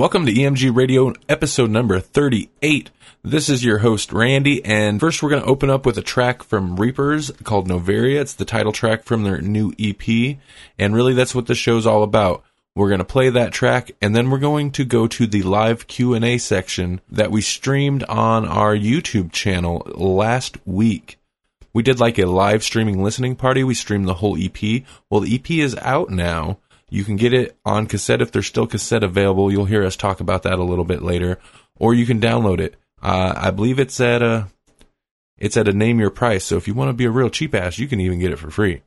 Welcome to EMG Radio episode number 38. This is your host Randy and first we're going to open up with a track from Reapers called Noveria. It's the title track from their new EP and really that's what the show's all about. We're going to play that track and then we're going to go to the live Q&A section that we streamed on our YouTube channel last week. We did like a live streaming listening party. We streamed the whole EP. Well, the EP is out now. You can get it on cassette if there's still cassette available. You'll hear us talk about that a little bit later, or you can download it. Uh, I believe it's at a it's at a name your price. So if you want to be a real cheap ass, you can even get it for free.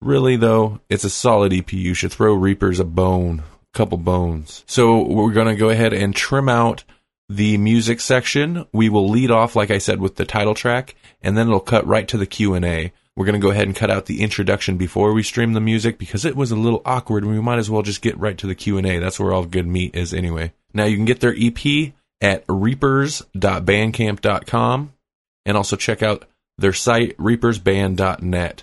Really though, it's a solid EP. You should throw Reapers a bone, a couple bones. So we're gonna go ahead and trim out the music section. We will lead off, like I said, with the title track, and then it'll cut right to the Q and A. We're going to go ahead and cut out the introduction before we stream the music because it was a little awkward and we might as well just get right to the Q&A. That's where all good meat is anyway. Now you can get their EP at reapers.bandcamp.com and also check out their site reapersband.net.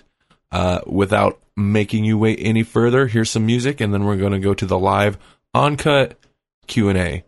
Uh, without making you wait any further, here's some music and then we're going to go to the live uncut Q&A.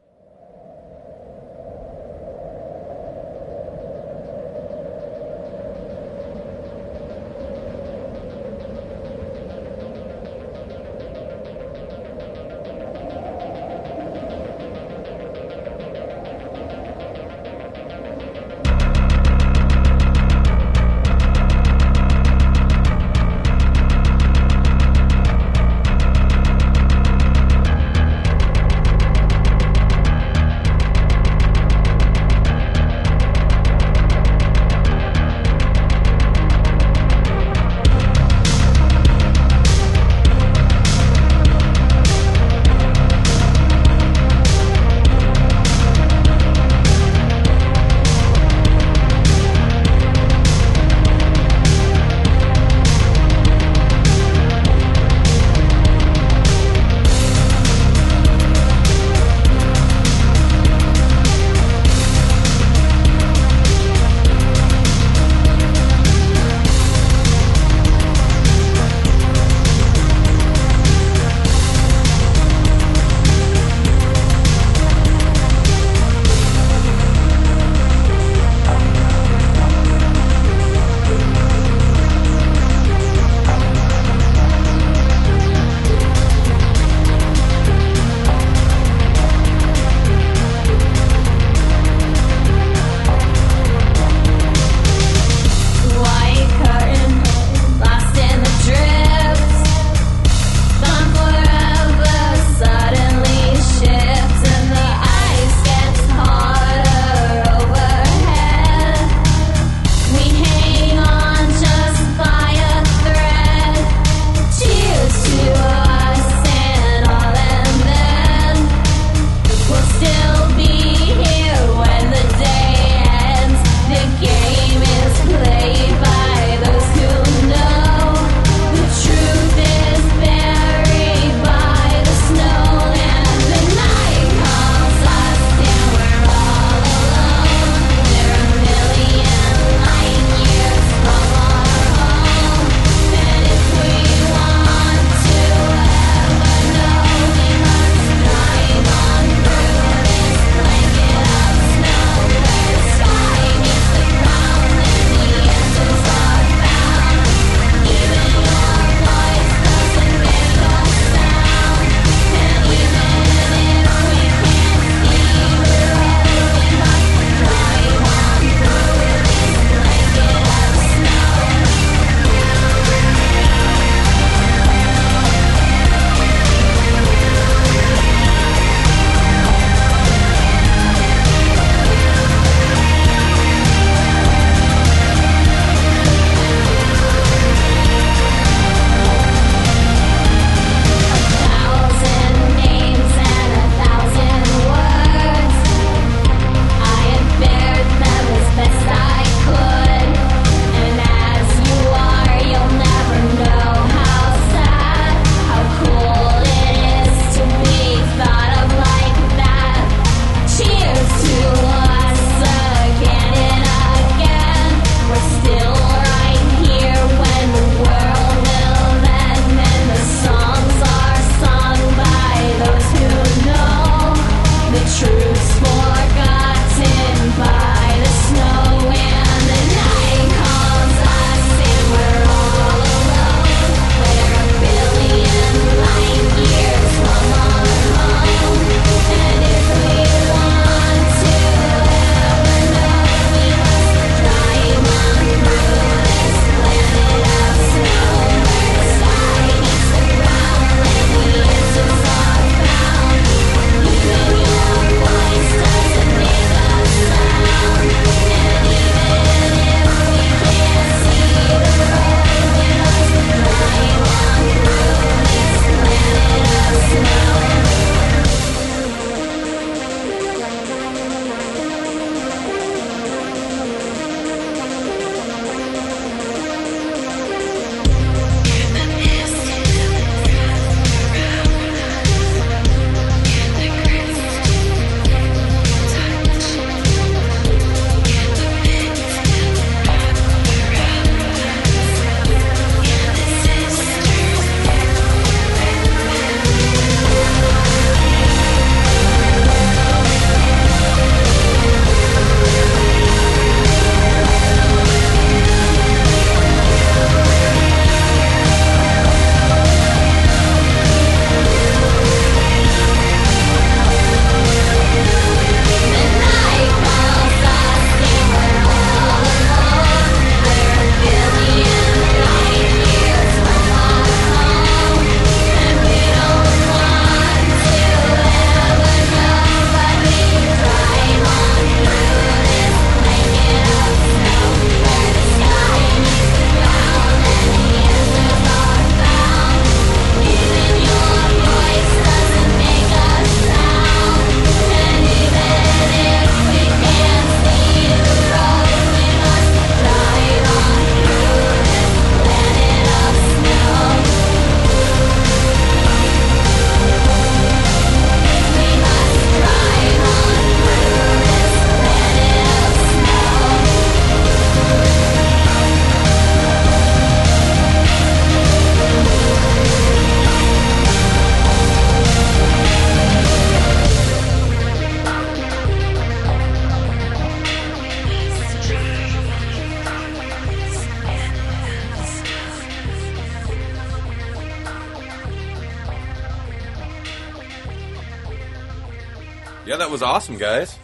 Awesome, guys.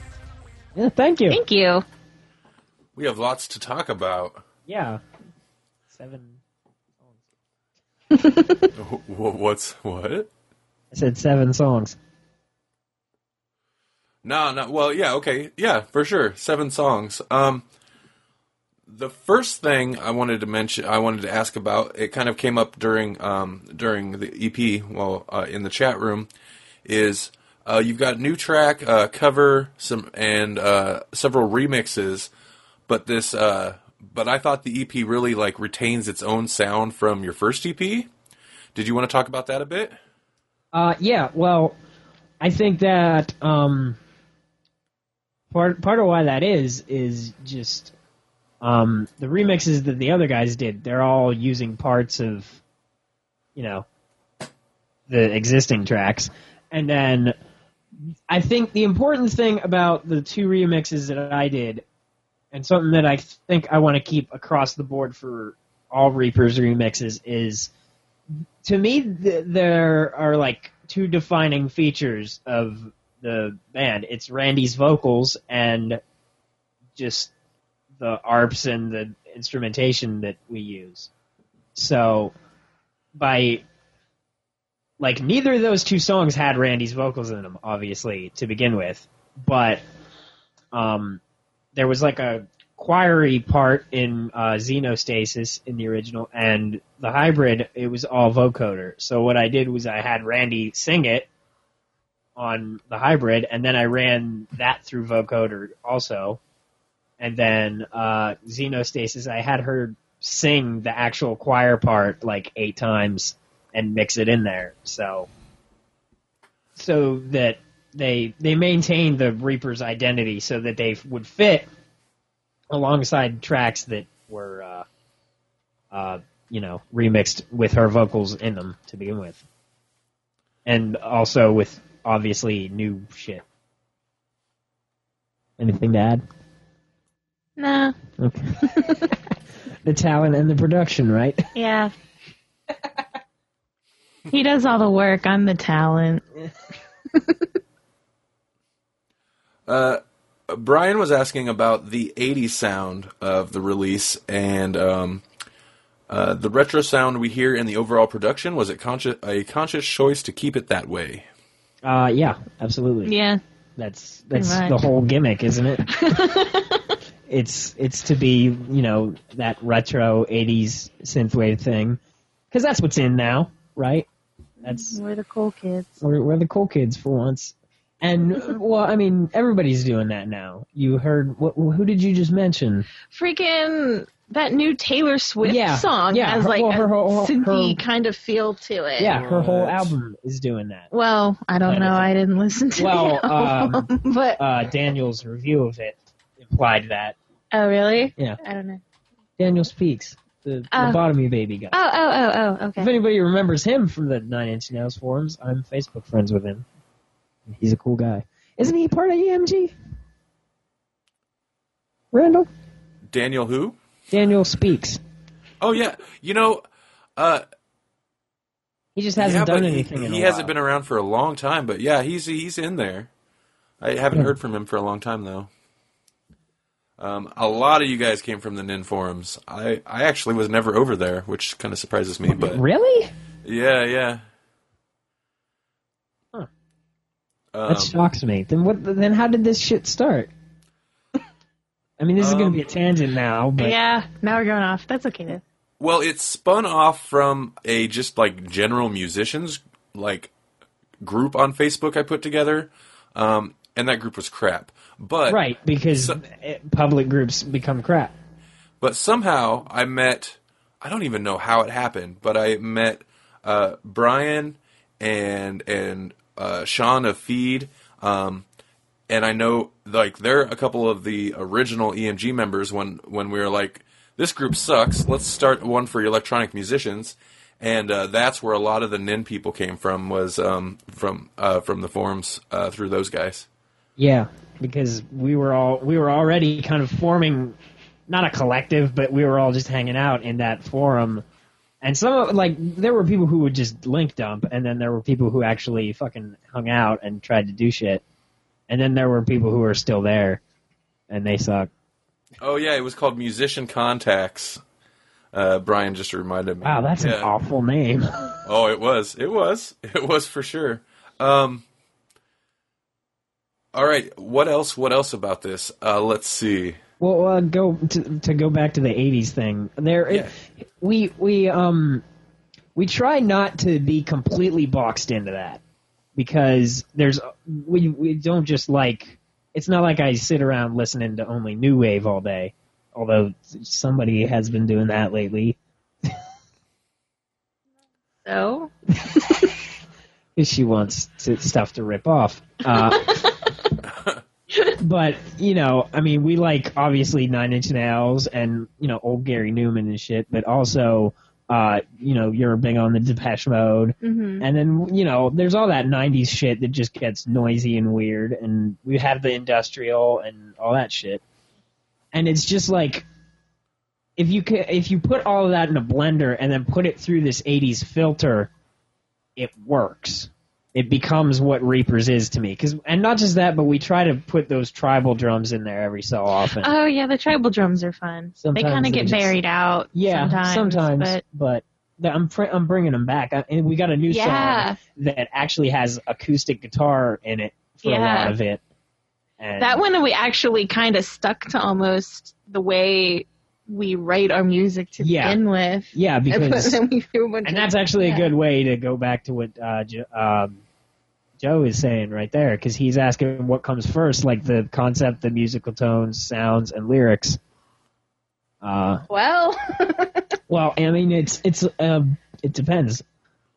Yeah, thank you. Thank you. We have lots to talk about. Yeah. Seven. Wh- wh- What's what? I said seven songs. No, no. Well, yeah, okay, yeah, for sure. Seven songs. Um, the first thing I wanted to mention, I wanted to ask about, it kind of came up during um, during the EP, well, uh, in the chat room, is uh, you've got new track, uh, cover, some and uh, several remixes, but this, uh, but I thought the EP really like retains its own sound from your first EP. Did you want to talk about that a bit? Uh, yeah. Well, I think that um, part part of why that is is just um, the remixes that the other guys did. They're all using parts of, you know, the existing tracks, and then I think the important thing about the two remixes that I did, and something that I think I want to keep across the board for all Reapers remixes is to me, th- there are like two defining features of the band. It's Randy's vocals and just the arps and the instrumentation that we use. So, by like neither of those two songs had Randy's vocals in them, obviously to begin with, but um, there was like a choiry part in uh, Xenostasis in the original, and the hybrid it was all vocoder. So what I did was I had Randy sing it on the hybrid, and then I ran that through vocoder also, and then uh, Xenostasis I had her sing the actual choir part like eight times and mix it in there. So so that they they maintained the Reaper's identity so that they would fit alongside tracks that were uh, uh, you know remixed with her vocals in them to begin with, and also with obviously new shit. Anything to add? Nah. Okay. the talent and the production, right? Yeah. he does all the work. I'm the talent. Uh, Brian was asking about the 80s sound of the release and um, uh, the retro sound we hear in the overall production. Was it conscious, a conscious choice to keep it that way? Uh, yeah, absolutely. Yeah. That's that's Pretty the whole gimmick, isn't it? it's it's to be you know that retro '80s synthwave thing, because that's what's in now, right? That's We're the cool kids. we're, we're the cool kids for once. And well, I mean, everybody's doing that now. You heard what? Who did you just mention? Freaking that new Taylor Swift Yeah, song yeah, has her- like well, a her whole- synthy her- kind of feel to it. Yeah, her whole album is doing that. Well, I don't Kind know. I didn't listen to it. Well, the album, but Uh, Daniel's review of it implied that. oh really? Yeah. I don't know. Daniel speaks the Oh. lobotomy baby guy. Oh oh oh oh. Okay. If anybody remembers him from the Nine Inch Nails forums, I'm Facebook friends with him. He's a cool guy. Isn't he part of EMG? Randal? Daniel who? Daniel speaks. Oh yeah, you know, uh, He just hasn't yeah, done anything he, in a he while. hasn't been around for a long time, but yeah, he's he's in there. I haven't Yeah. heard from him for a long time though. Um, a lot of you guys came from the NIN forums. I, I actually was never over there, which kind of surprises me. But Really? yeah, yeah. Huh. Um, That shocks me. Then what? Then how did this shit start? I mean, this is going Um, to be a tangent now, but yeah. Now we're going off. That's okay. Though. Well, it spun off from a just like general musicians like group on Facebook I put together, um, and that group was crap. But right because So- eh, public groups become crap. but somehow I met. I don't even know how it happened, but I met uh, Brian and and uh, Sean of Feed, um, and I know like they're a couple of the original EMG members when when we were like, this group sucks. Let's start one for electronic musicians, and uh, that's where a lot of the NIN people came from was um, from uh, from the forums uh, through those guys. Yeah, because we were all we were already kind of forming not a collective, but we were all just hanging out in that forum. And some of like there were people who would just link dump, and then there were people who actually fucking hung out and tried to do shit. and then there were people who were still there, and they suck. Oh yeah, it was called Musician Contacts. Uh, Brian just reminded me. Wow, that's Yeah. an awful name. Oh, it was. It was. It was for sure. Um, all right. What else? What else about this? Uh, let's see. Well, uh, go to, to go back to the '80s thing. There, Yeah. we we um we try not to be completely boxed into that because there's we we don't just like it's not like I sit around listening to only new wave all day. Although somebody has been doing that lately. So because she wants to, stuff to rip off. Uh, but you know, I mean, we like obviously Nine Inch Nails and you know old Gary Numan and shit, but also uh, you know you're big on the Depeche Mode, mhm. and then you know there's all that '90s shit that just gets noisy and weird, and we have the industrial and all that shit, and it's just like. If you ca if you put all of that in a blender and then put it through this '80s filter, it works. It becomes what Reapers is to me. Cause, and not just that, but we try to put those tribal drums in there every so often. oh yeah, the tribal drums are fun. Sometimes they kind of get just- buried out. yeah, sometimes, but, but th- I'm pr- I'm bringing them back. I, and we got a new Yeah. song that actually has acoustic guitar in it for a lot of it. And that one we actually kind of stuck to almost the way we write our music to Yeah. begin with. yeah, And because then we a bunch and of- that's actually yeah. a good way to go back to what uh, um, Joe is saying right there, because he's asking what comes first, like the concept, the musical tones, sounds, and lyrics. Uh, Well, well, I mean, it's it's um, it depends.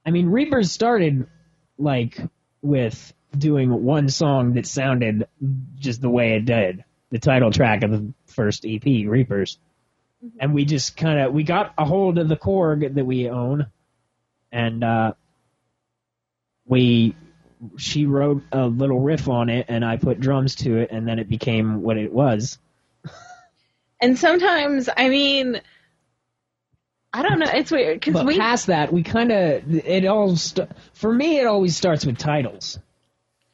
I mean, Reapers started like with doing one song that sounded just the way it did, the title track of the first EP, Reapers, and we just kind of we got a hold of the Korg that we own, and uh, we she wrote a little riff on it, and I put drums to it, and then it became what it was. and sometimes I mean, I don't know. It's weird because we past that, we kind of it all st- for me. It always starts with titles.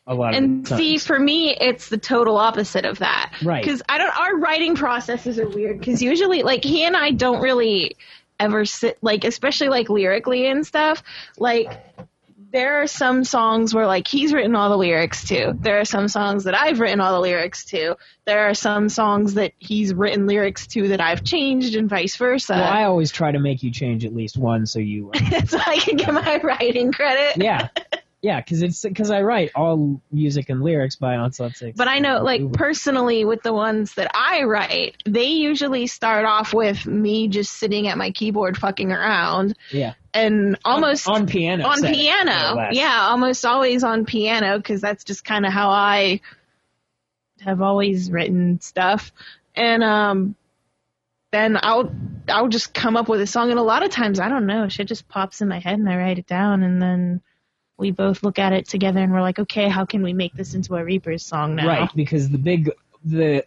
A lot and of see for me it's the total opposite of that Right. because i don't our writing processes are weird because usually like he and i don't really ever sit like especially like lyrically and stuff like there are some songs where like he's written all the lyrics to there are some songs that i've written all the lyrics to there are some songs that he's written lyrics to that i've changed and vice versa well, I always try to make you change at least one, so you. Uh, so i can get my writing credit yeah, yeah, because it's because I write all music and lyrics by Onslaught Six. But I know, like, Uber. personally, with the ones that I write, they usually start off with me just sitting at my keyboard fucking around yeah, and almost on, on piano, on piano. Yeah, almost always on piano because that's just kind of how I have always written stuff. And, um, then I'll I'll just come up with a song, and a lot of times I don't know, shit just pops in my head, and I write it down, and then we both look at it together, and we're like, okay, how can we make this into a Reapers song now? right. Because the big the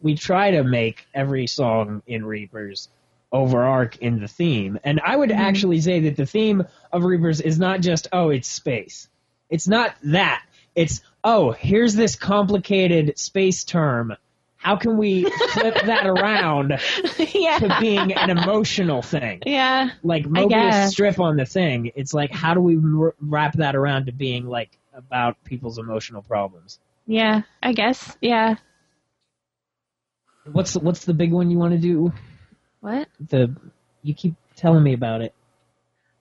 we try to make every song in Reapers overarch in the theme, and I would mm-hmm. actually say that the theme of Reapers is not just oh it's space. It's not that. It's oh here's this complicated space term. How can we flip that around yeah. to being an emotional thing? Yeah. like Mobius strip on the thing. It's like how do we wrap that around to being like about people's emotional problems? Yeah. I guess. Yeah. What's what's the big one you want to do? What? The you keep telling me about it.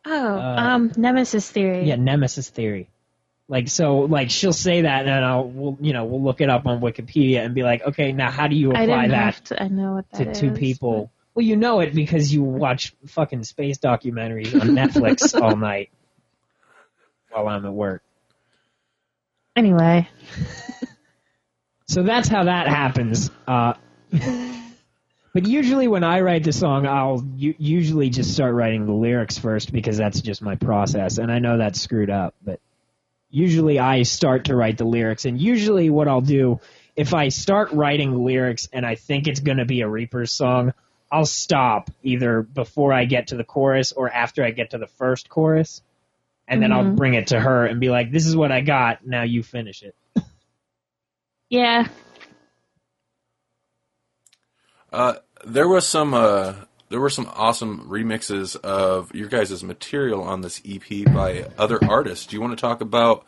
Oh, Uh, um, Nemesis theory. Yeah, Nemesis theory. Like so, like she'll say that, and I'll we'll you know we'll look it up on Wikipedia and be like, okay, now how do you apply that to. I know what to that two is, people? Well, you know it because you watch fucking space documentaries on Netflix all night while I'm at work. Anyway. So that's how that happens. Uh, but usually when I write the song, I'll u- usually just start writing the lyrics first because that's just my process. And I know that's screwed up, but usually I start to write the lyrics. And usually what I'll do, if I start writing lyrics and I think it's going to be a Reaper's song, I'll stop either before I get to the chorus or after I get to the first chorus. And then I'll Mhm. bring it to her and be like, this is what I got. Now you finish it. Yeah. Uh, there was some uh, there were some awesome remixes of your guys' material on this EP by other artists. Do you want to talk about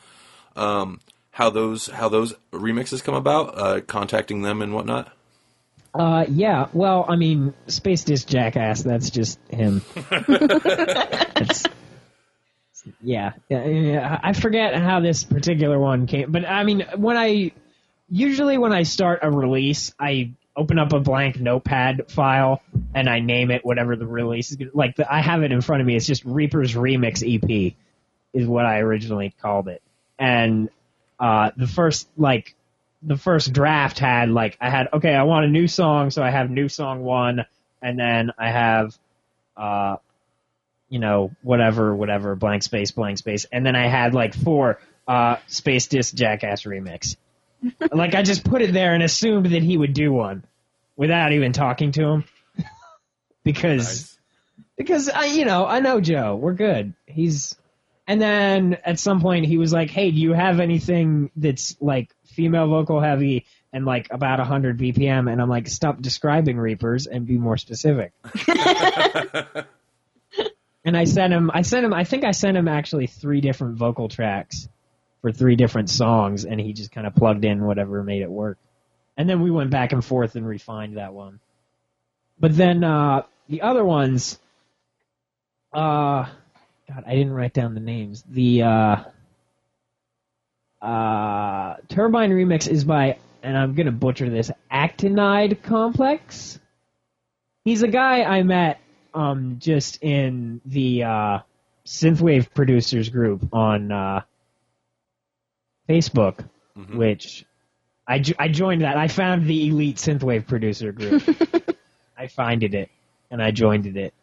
um, how those how those remixes come about, uh, contacting them and whatnot? Uh, yeah. Well, I mean, Space Disc Jackass. That's just him. It's- yeah, yeah. I forget how this particular one came, but I mean, when I usually when I start a release, I open up a blank notepad file and I name it whatever the release is. Like the, I have it in front of me. It's just Reaper's Remix EP is what I originally called it, and uh, the first like the first draft had like I had okay, I want a new song, so I have new song one, and then I have uh you know, whatever, whatever, blank space, blank space, and then I had like four uh Space Disc Jackass remix. Like I just put it there and assumed that he would do one without even talking to him. because Nice. because I, you know, I know Joe. We're good. He's, and then at some point he was like, "Hey, do you have anything that's like female vocal heavy and like about 100 BPM?" And I'm like, "Stop describing Reapers and be more specific." and I sent him. I sent him. I think I sent him actually three different vocal tracks for three different songs, and he just kind of plugged in whatever made it work. And then we went back and forth and refined that one. But then uh, the other ones, uh, God, I didn't write down the names. The uh, uh, Turbine remix is by, and I'm gonna butcher this, Actinide Complex. He's a guy I met um, just in the uh, synthwave producers group on uh, Facebook, Mhm. which I, jo- I joined that. I found the elite synthwave producer group. I finded it and I joined it,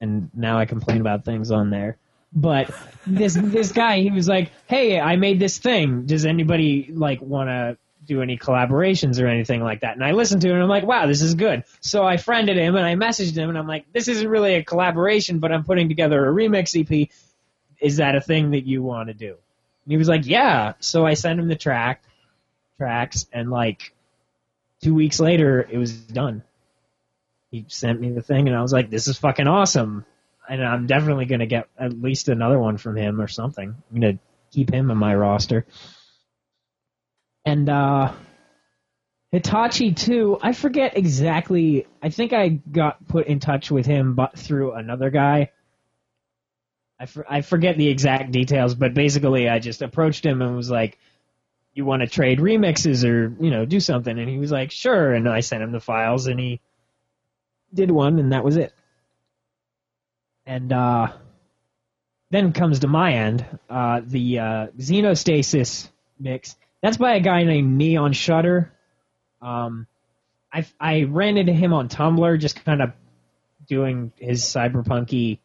and now I complain about things on there. But this this guy, he was like, "Hey, I made this thing. Does anybody like want to do any collaborations or anything like that?" And I listened to it, and I'm like, "Wow, this is good." So I friended him and I messaged him, and I'm like, "This isn't really a collaboration, but I'm putting together a remix EP. Is that a thing that you want to do?" And he was like, "Yeah." So I sent him the track tracks, and like two weeks later, it was done he sent me the thing and I was like, this is fucking awesome. And I'm definitely going to get at least another one from him or something. I'm going to keep him in my roster. And, uh, Hitachi too, I forget exactly, I think I got put in touch with him but through another guy. I, for, I forget the exact details, but basically I just approached him and was like, you want to trade remixes or, you know, do something? And he was like, sure. And I sent him the files and he, did one, and that was it. And uh, then comes to my end, uh, the uh, Xenostasis mix. That's by a guy named Neon Shutter. Um, I I ran into him on Tumblr, just kind of doing his cyberpunky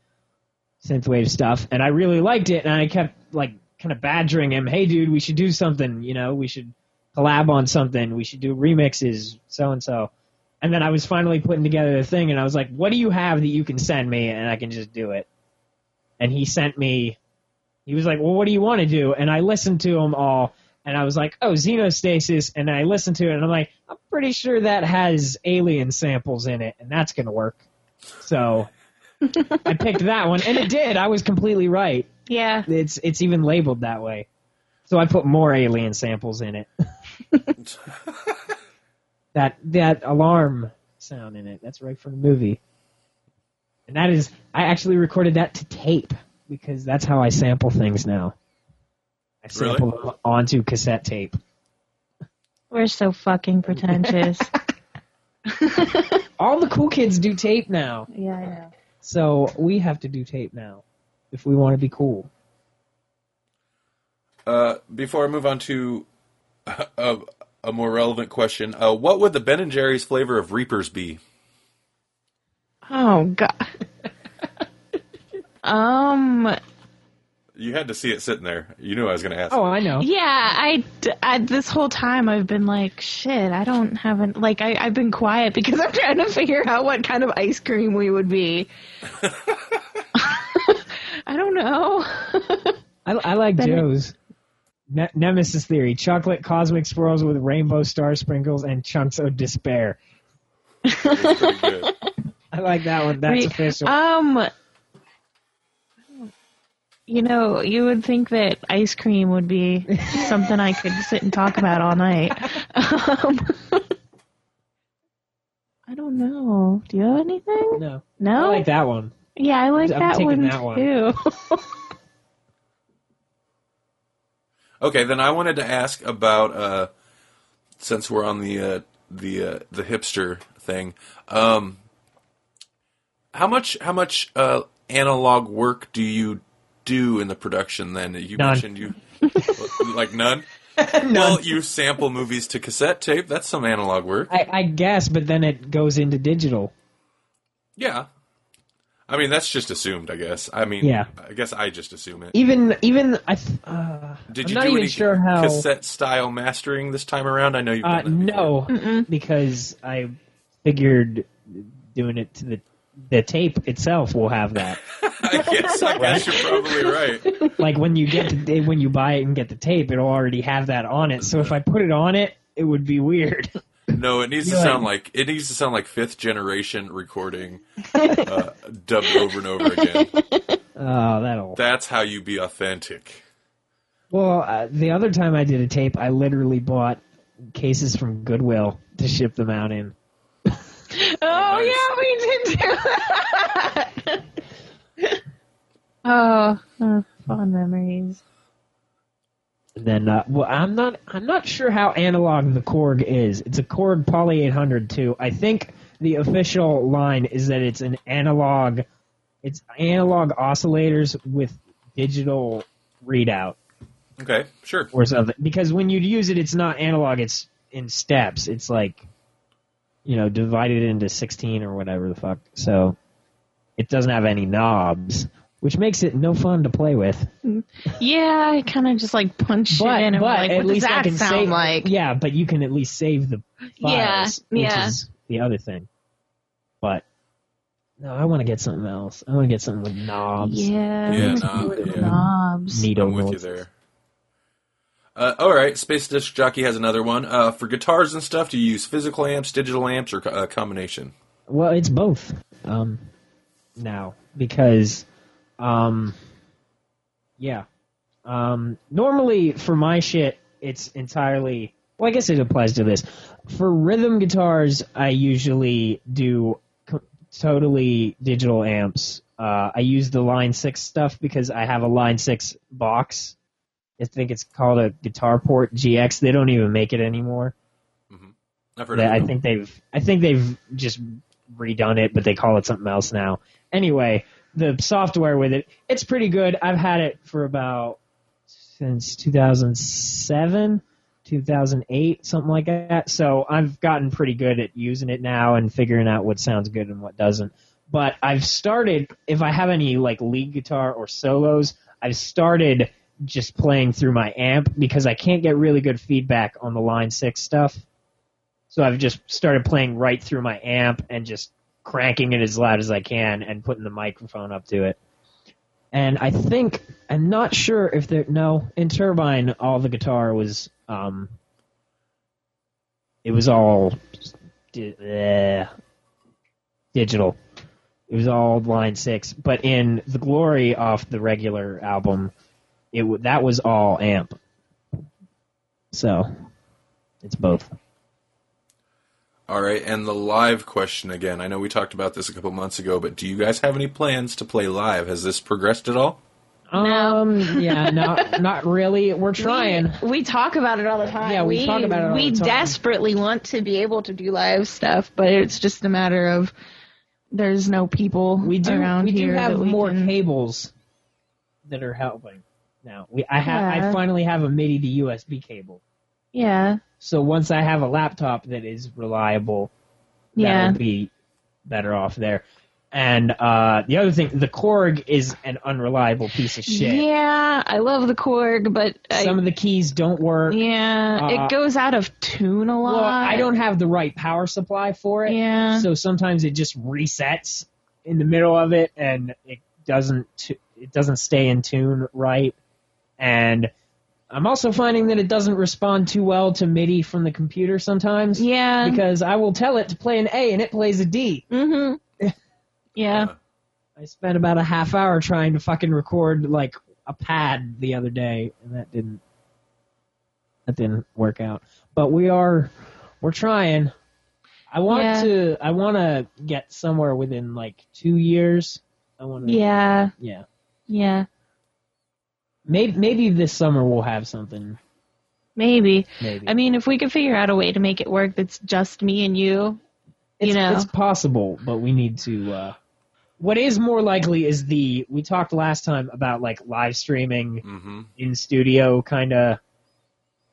synthwave stuff, and I really liked it. And I kept like kind of badgering him, "Hey, dude, we should do something. You know, we should collab on something. We should do remixes, so and so." And then I was finally putting together the thing, and I was like, "What do you have that you can send me, and I can just do it?" And he sent me. He was like, "Well, what do you want to do?" And I listened to them all, and I was like, "Oh, Xenostasis," and I listened to it, and I'm like, "I'm pretty sure that has alien samples in it, and that's gonna work." So I picked that one, and it did. I was completely right. Yeah. It's it's even labeled that way. So I put more alien samples in it. that that alarm sound in it. That's right from the movie. And that is I actually recorded that to tape because that's how I sample things now. I Really? sample them onto cassette tape. We're so fucking pretentious. All the cool kids do tape now. yeah, I know. So we have to do tape now if we want to be cool. Uh, before I move on to a, a more relevant question, uh, what would the Ben and Jerry's flavor of Reapers be? Oh god. um. You had to see it sitting there. You knew I was going to ask. Oh, I know. Yeah, I, I this whole time I've been like, shit. I don't have an like. I I've been quiet because I'm trying to figure out what kind of ice cream we would be. I don't know. I, I like Ben- Joe's. Ne- Nemesis theory: chocolate cosmic swirls with rainbow star sprinkles and chunks of despair. That's pretty good. I like that one. That's Wait, official. Um, you know, you would think that ice cream would be something I could sit and talk about all night. Um, I don't know. Do you have anything? no, No. I like that one. Yeah, I like I'm that one that one. too. Okay, then I wanted to ask about uh, since we're on the uh, the uh, the hipster thing. Um, how much how much uh, analog work do you do in the production? Then you None. mentioned you like none. Well, you sample movies to cassette tape. That's some analog work. I, I guess, but then it goes into digital. Yeah. I mean, that's just assumed, I guess. I mean, Yeah. I guess I just assume it. Even even I. Uh, Did I'm you not do even any sure how. cassette style mastering this time around? I know you've Uh, done that before. no, because I figured doing it to the the tape itself will have that. I guess I guess you're probably right. like when you get the, when you buy it and get the tape, it'll already have that on it. So if I put it on it, it would be weird. No, it needs to You're sound like- like it needs to sound like fifth generation recording, uh, dubbed over and over again. Oh, that'll. That's how you be authentic. Well, uh, the other time I did a tape, I literally bought cases from Goodwill to ship them out in. Oh nice. yeah, we did do that. oh, oh, fond memories. And then, uh, well, I'm not, I'm not sure how analog the Korg is. It's a Korg Poly 800 II. I think the official line is that it's an analog, it's analog oscillators with digital readout Okay, sure. or something. Because when you use it, it's not analog. It's in steps. It's like, you know, divided into 16 or whatever the fuck. So it doesn't have any knobs, which makes it no fun to play with. Yeah, I kind of just like punch But, it in and but we're like, at what least does I that can sound save. like? Yeah, but you can at least save the Yeah, files, which yeah. is the other thing. But no, I want to get something else. I want to get something with knobs. Yeah, Yeah, with knob, the yeah. knobs. Neato I'm with you there. Uh, all right, Space Disc Jockey has another one. Uh, for guitars and stuff, do you use physical amps, digital amps, or a combination? Well, it's both. Um, now because, um, yeah. Um, normally for my shit, it's entirely. Well, I guess it applies to this. For rhythm guitars, I usually do co- totally digital amps. Uh, I use the Line Six stuff because I have a Line Six box. I think it's called a Guitar Port GX. They don't even make it anymore. Mm-hmm. I've heard They- I think they've I think they've just redone it, but they call it something else now. Anyway, the software with it, it's pretty good. I've had it for about since 2007, 2008, something like that. So I've gotten pretty good at using it now and figuring out what sounds good and what doesn't. But I've started if I have any like lead guitar or solos, I've started just playing through my amp because I can't get really good feedback on the line 6 stuff. So I've just started playing right through my amp and just cranking it as loud as I can and putting the microphone up to it. And I think I'm not sure if there no in Turbine all the guitar was um it was all eh, digital. It was all line six, but in the Glory off the regular album, it that was all amp. So it's both. All right, and the live question again. I know we talked about this a couple months ago, but do you guys have any plans to play live? Has this progressed at all? Um, yeah, not not really. We're trying. We, we talk about it all the time. Yeah, we talk about it all We the time. desperately want to be able to do live stuff, but it's just a matter of there's no people We do. around We do here have that we more can, cables that are helping. Now we, I have, I finally have a MIDI to USB cable. Yeah, So once I have a laptop that is reliable, yeah. that'll be better off there. And uh, the other thing, the Korg is an unreliable piece of shit. Yeah, I love the Korg, but I, Some of the keys don't work. yeah, uh, it goes out of tune a lot. Well, I don't have the right power supply for it. Yeah. So sometimes it just resets in the middle of it, and it doesn't t- it doesn't stay in tune right. And I'm also finding that it doesn't respond too well to MIDI from the computer sometimes. Yeah. Because I will tell it to play an A and it plays a D. mm-hmm. Yeah. I spent about a half hour trying to fucking record like a pad the other day, and that didn't that didn't work out. But we are we're trying. I want Yeah. to I want to get somewhere within like two years. I want to Yeah. yeah. Yeah. Maybe maybe this summer we'll have something. Maybe. Maybe I mean, if we could figure out a way to make it work that's just me and you, it's, you know. it's possible, but we need to. uh What is more likely is the we talked last time about like live streaming hmm in studio kind of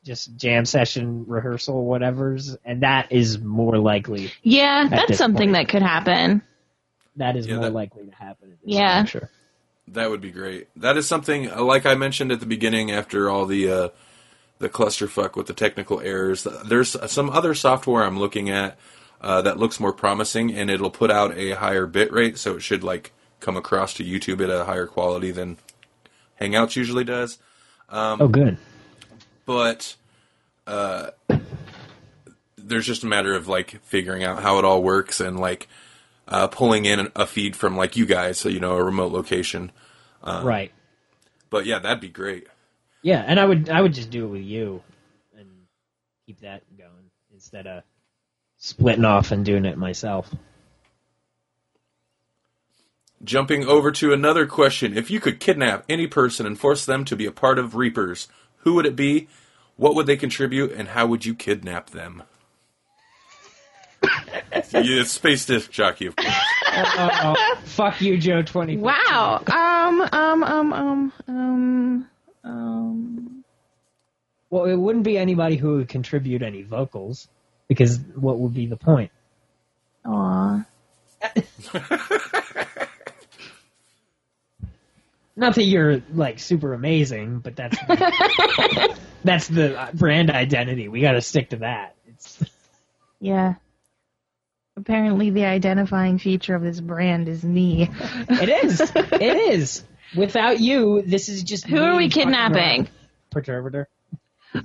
just jam session rehearsal whatever's and that is more likely yeah, that's something point. that could happen. that is Yeah, more that- likely to happen at this Yeah. That would be great. That is something uh, like I mentioned at the beginning. After all the uh, the clusterfuck with the technical errors, there's some other software I'm looking at uh, that looks more promising, and it'll put out a higher bit rate, so it should like come across to YouTube at a higher quality than Hangouts usually does. Um, oh good But uh, there's just a matter of like figuring out how it all works and like uh, pulling in a feed from like you guys, so you know a remote location. right But yeah, that'd be great. yeah and i would i would just do it with you and keep that going instead of splitting off and doing it myself Jumping over to another question. If you could kidnap any person and force them to be a part of Reapers, who would it be? What would they contribute? And how would you kidnap them? yeah, space disc jockey, of course. oh, fuck you joe 20 Wow. Um. Um. Um. Um. Um. Um. well it wouldn't be anybody who would contribute any vocals because what would be the point Aw. Not that you're like super amazing, but that's that's the brand identity. We got to stick to that. It's Yeah. Apparently, the identifying feature of this brand is me. it is it is. Without you, this is just Who are we kidnapping? Perturbator.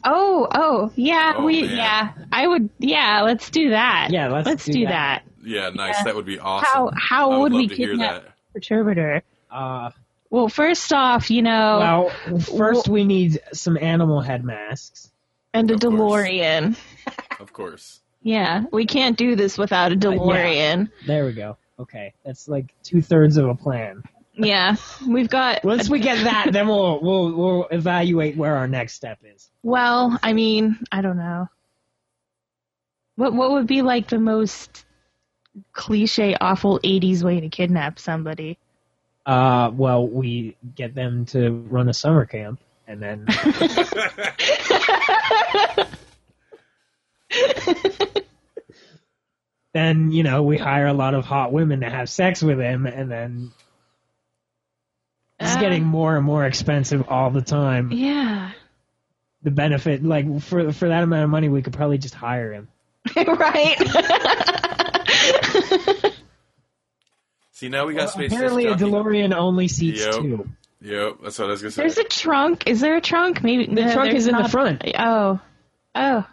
Oh, oh, yeah, Oh, we, man. yeah, I would, yeah, let's do that. Yeah, let's do do that. that. Yeah, nice. That would be awesome. How how I would, love we to kidnap that. Perturbator? Uh, Well, first off, you know, well, first we need some animal head masks. and a of course. DeLorean. Of course. Yeah, we can't do this without a DeLorean. There we go. Okay, that's like two thirds of a plan. yeah, we've got. Once we get that, then we'll we'll we'll evaluate where our next step is. Well, I mean, I don't know. What what would be like the most cliche, awful '80s way to kidnap somebody? Uh, well, we get them to run a summer camp, and then then you know we hire a lot of hot women to have sex with him, and then it's Ah. getting more and more expensive all the time. Yeah, The benefit, like for for that amount of money, we could probably just hire him. right. See, now we got space Apparently, a. DeLorean only seats Yep. two. Yep, that's what I was gonna say. There's a trunk. Is there a trunk? Maybe The no, trunk is in the not. front. Oh, oh,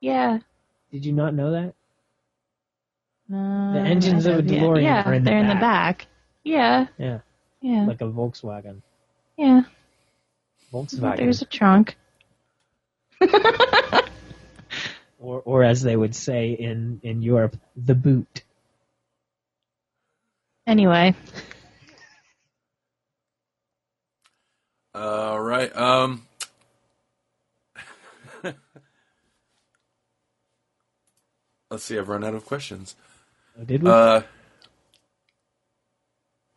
yeah. Did you not know that? No, The engines I of a have- yeah, DeLorean yeah, are in the they're in the back. back. Yeah, Yeah, yeah, like a Volkswagen. yeah. Volkswagen, There's a trunk. or or as they would say in in Europe, the boot. Anyway, All right. Um. Let's see. I've run out of questions. Oh, did we? Uh.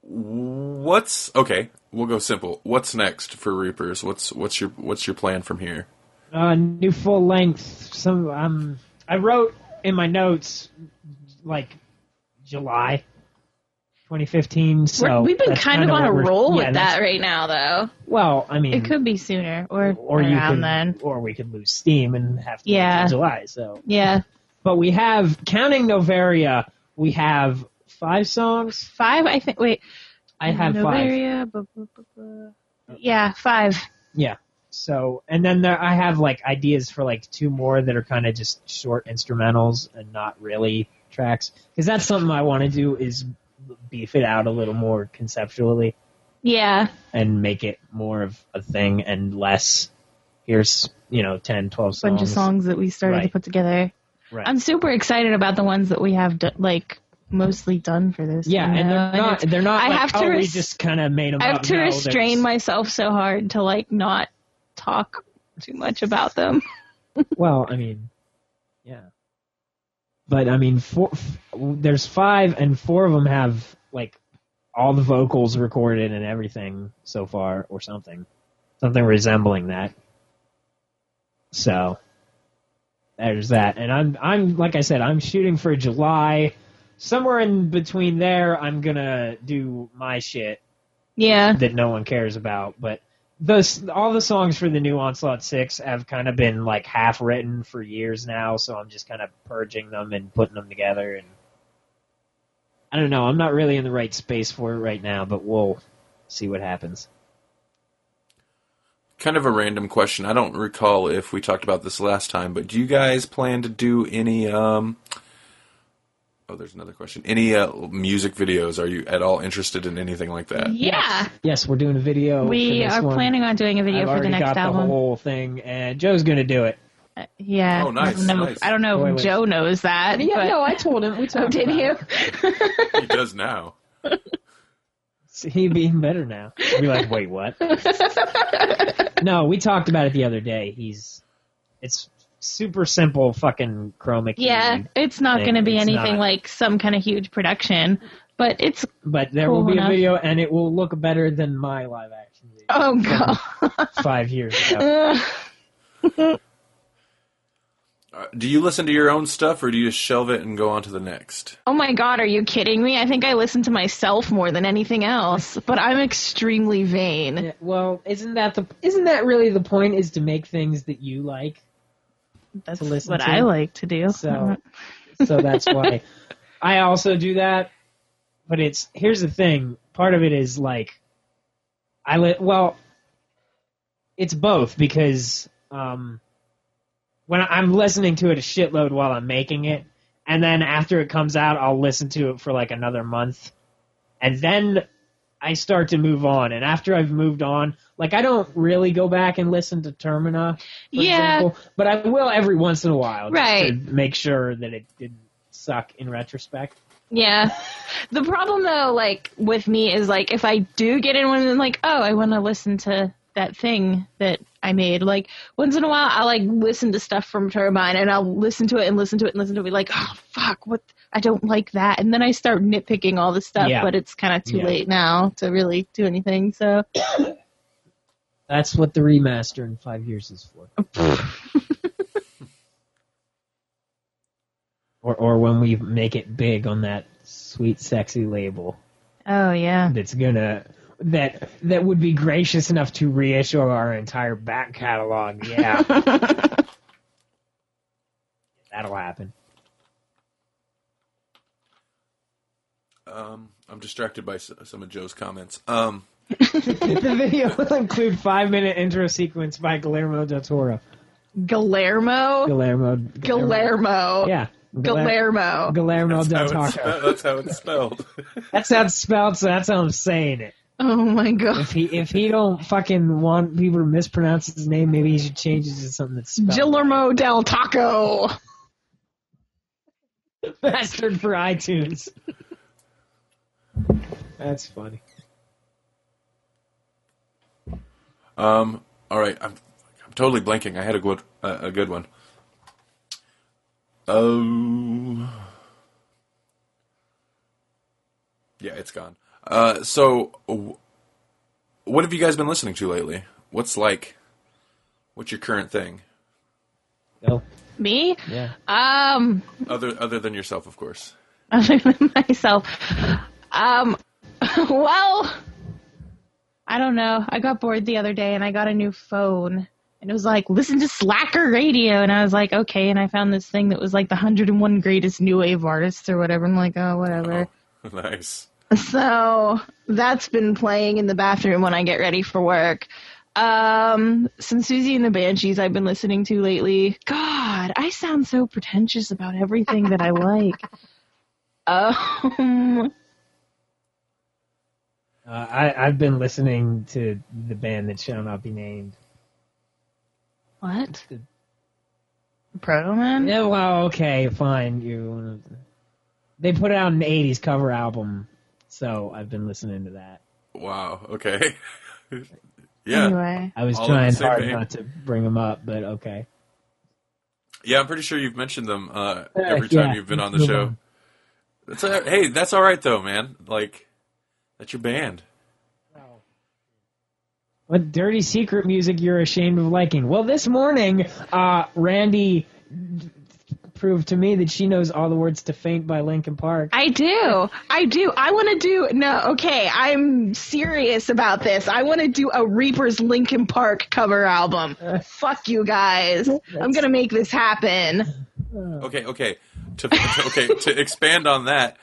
What's okay? We'll go simple. What's next for Reapers? What's what's your what's your plan from here? Uh, new full length. Some um, I wrote in my notes like July 2015. So We're, we've been kind of on a roll yeah, with that right now, though. Well, I mean, It could be sooner or, or you around could, then. or we could lose steam and have to wait Yeah. July. So, Yeah, but we have counting Noveria. We have five songs. five. I think. Wait, I have five. Noveria, bu- bu- bu- bu- Yeah, five. Yeah, so, and then there, I have like ideas for like two more that are kind of just short instrumentals and not really tracks. Because that's something I want to do is beef it out a little more conceptually Yeah. and make it more of a thing and less. Here's you know 10, 12 songs. Bunch of songs that we started to put together. Right. I'm super excited about the ones that we have do- like mostly done for this. yeah, and they're not. it's- They're not. I like, have to oh, we just kind of made them I have to restrain myself so hard to like not talk too much about them. Well, I mean, yeah. But I mean, four, f- there's five, and four of them have like all the vocals recorded and everything so far, or something, something resembling that. So there's that, and I'm I'm like I said, I'm shooting for July. Somewhere in between there, I'm gonna do my shit Yeah. that no one cares about. But those all the songs for the new Onslaught Six have kind of been like half written for years now, so I'm just kind of purging them and putting them together. And I don't know, I'm not really in the right space for it right now, but we'll see what happens. Kind of a random question. I don't recall if we talked about this last time, but do you guys plan to do any? Um, oh, there's another question. Any uh, music videos? Are you at all interested in anything like that? Yeah. Yes, we're doing a video. We are one. planning on doing a video I've for the next got album. the whole thing, and Joe's gonna do it. Uh, yeah. Oh, nice, I don't know, nice. I don't know if wait. Joe knows that. Yeah, but, no, I told him. We Oh, talked. did about you? it. he does now. He'd be even better now. He'd be like, wait, what? no, we talked about it the other day. He's, it's super simple, fucking chromic. yeah, it's not going to be It's anything not. like some kind of huge production, but it's But there Cool will be enough. a video, and it will look better than my live action video oh god. five years ago. Uh, do you listen to your own stuff, or do you just shelve it and go on to the next? oh my god, are you kidding me? I think I listen to myself more than anything else, but I'm extremely vain. Yeah, well, isn't that the? Isn't that really the point? Is to make things that you like. That's to listen what to. I like to do. So, so that's why I also do that. But it's here's the thing. Part of it is like I li- well, it's both because um, when I'm listening to it a shitload while I'm making it, and then after it comes out, I'll listen to it for like another month, and then I start to move on. And after I've moved on, like I don't really go back and listen to Termina, for Yeah. example, but I will every once in a while, just Right. to make sure that it didn't suck in retrospect. Yeah. The problem though, like with me, is like if I do get in one and like, oh, I want to listen to that thing that I made. Like once in a while, I'll like listen to stuff from Turbine and I'll listen to it and listen to it and listen to it. Be like, oh fuck, what? I don't like that. And then I start nitpicking all the stuff, Yeah. but it's kind of too Yeah. late now to really do anything. So That's what the remaster in five years is for. or or when we make it big on that sweet sexy label oh yeah, that's gonna that that would be gracious enough to reissue our entire back catalog. Yeah. That'll happen. Um, I'm distracted by some of Joe's comments. Um, the video will include five minute intro sequence by Guillermo del Toro. Guillermo, Guillermo. Guillermo, Yeah. Guillermo. Guillermo del Toro. that's how it's spelled. That's how it's spelled, so that's how I'm saying it. Oh my god, If he if he don't fucking want people to mispronounce his name, maybe he should change it to something that's spelled Guillermo del Taco. bastard for iTunes. That's funny. Um, all right, I'm, I'm totally blanking. I had a good uh, a good one. Oh, yeah, it's gone. Uh, so, what have you guys been listening to lately? What's like? What's your current thing? Go. Me? Yeah. Um, Other other than yourself, of course. other than myself. Um, well, I don't know. I got bored the other day and I got a new phone. And it was like, listen to Slacker Radio. And I was like, okay. And I found this thing that was like the 101 greatest new wave artists or whatever. I'm like, oh, whatever. nice. So that's been playing in the bathroom when I get ready for work. Um, some Siouxsie and the Banshees I've been listening to lately. God, I sound so pretentious about everything that I like. Um, Uh, I, I've been listening to the band that shall not be named. what? The, Protomen? Yeah, well, okay, fine. You. They put out an '80s cover album, so I've been listening to that. Wow. Okay. yeah. Anyway. I was All trying hard vein. not to bring them up, but okay. Yeah, I'm pretty sure you've mentioned them uh, Uh, every time yeah, you've been on the show. That's all, hey, that's all right though, man. Like, that's your band. What dirty secret music you're ashamed of liking? Well, this morning, uh, Randy proved to me that she knows all the words to "Faint" by Linkin Park. I do. I do. I want to do. No, okay. I'm serious about this. I want to do a Reaper's Linkin Park cover album. Fuck you guys. I'm gonna make this happen. Okay, okay. To, to okay to expand on that,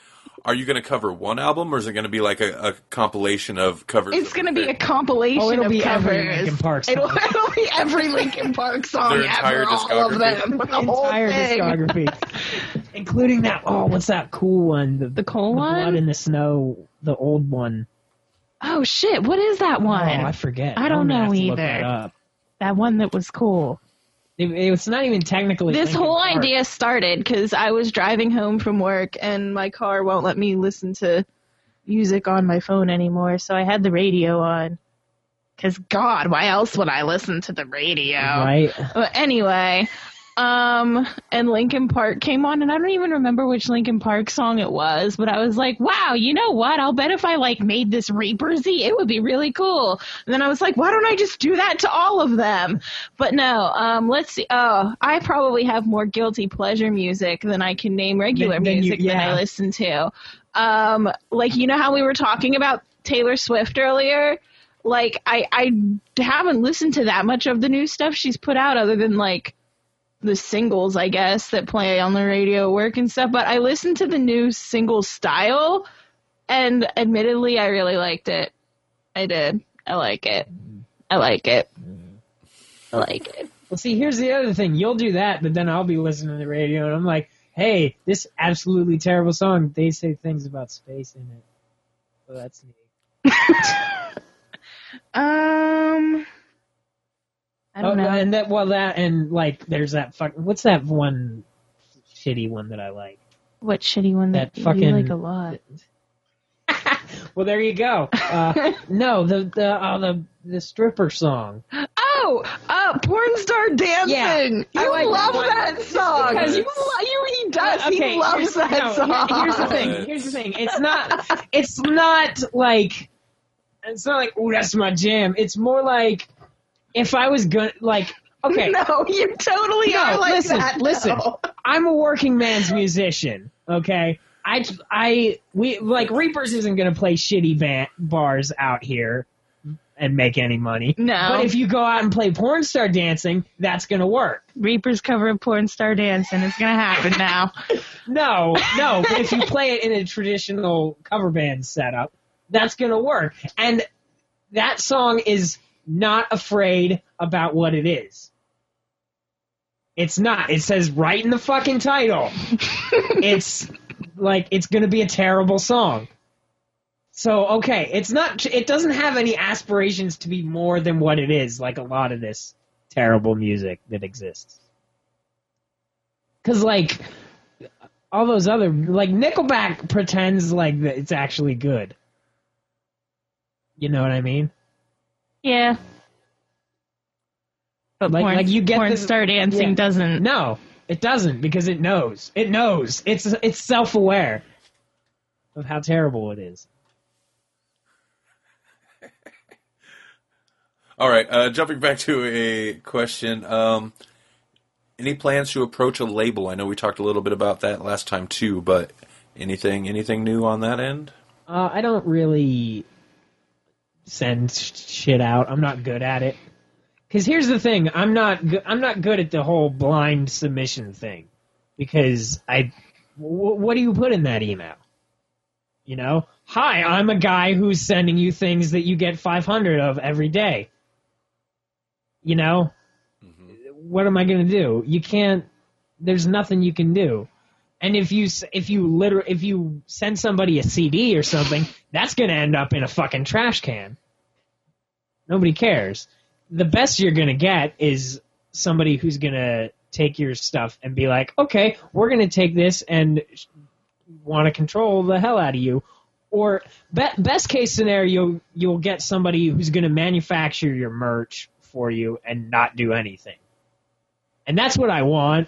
are you going to cover one album, or is it going to be like a, a compilation of covers? It's gonna be a compilation Oh, it'll of be every covers. Linkin Park song. It'll, it'll be every Linkin Park song Their entire ever. All of discography. them. The whole entire thing. discography, including that. Oh, what's that cool one? The, The cool the one? Blood in the Snow, the old one. Oh shit! What is that oh, one? Oh, I forget. I don't I'm gonna know have to look either. that up. that one that was cool. It, it's not even technically. This Linkin whole Park. idea started because I was driving home from work and my car won't let me listen to music on my phone anymore, so I had the radio on. Cause God, why else would I listen to the radio? right? But anyway, um, and Linkin Park came on, and I don't even remember which Linkin Park song it was, but I was like, wow, you know what? I'll bet if I like made this Reapersy, it would be really cool. And then I was like, why don't I just do that to all of them? But no, um, let's see. Oh, I probably have more guilty pleasure music than I can name regular Than- than you- music that. I listen to. Um, like you know how we were talking about Taylor Swift earlier? Like I I haven't listened to that much of the new stuff she's put out other than like the singles, I guess, that play on the radio work and stuff. But I listened to the new single style, and admittedly, I really liked it. I did. I like it. I like it. I like it. Well, see, here's the other thing. You'll do that, but then I'll be listening to the radio, and I'm like, hey, this absolutely terrible song. They say things about space in it. So that's neat. Um, I don't Oh, know. And that, well, that, and like, there's that fuck. What's that one shitty one that I like? What shitty one that, that fucking- you like a lot? Well, there you go. Uh, no, the the oh, the the stripper song. Oh, uh, porn star dancing. Yeah, I you like love that that song. because- you, you, he does. Okay, he loves that no, song. here- Here's the thing. Here's the thing. It's not. It's not like. It's not like, oh, that's my jam. It's more like, if I was gonna like, okay, No, you totally No, are like listen, that. listen. though. I'm a working man's musician. Okay, I I we like Reapers isn't gonna play shitty band, bars out here and make any money. No. But if you go out and play porn star dancing, that's gonna work. Reaper's cover of porn star dancing It's gonna happen now. No, no. but if you play it in a traditional cover band setup, that's gonna work. And that song is not afraid about what it is. It's not. It says right in the fucking title. it's like it's gonna be a terrible song. So okay, it's not. It doesn't have any aspirations to be more than what it is. Like a lot of this terrible music that exists. Cause like all those other like Nickelback pretends like that it's actually good. You know what I mean? Yeah. But Like- porn, like you get porn this- star dancing yeah. doesn't. No, it doesn't because it knows. It knows. It's it's self-aware of how terrible it is. All right, uh, jumping back to a question. Um, any plans to approach a label? I know we talked a little bit about that last time too, but anything anything new on that end? Uh, I don't really send shit out. I'm not good at it. Because here's the thing, I'm not go- I'm not good at the whole blind submission thing. Because I, w- what do you put in that email? You know, hi, I'm a guy who's sending you things that you get 500 of every day. You know, mm-hmm. what am I going to do? You can't. There's nothing you can do. And if you if you liter if you send somebody a CD or something, that's going to end up in a fucking trash can. Nobody cares. The best you're going to get is somebody who's going to take your stuff and be like, okay, we're going to take this and want to control the hell out of you. Or be- best case scenario, you'll get somebody who's going to manufacture your merch for you and not do anything. And that's what I want.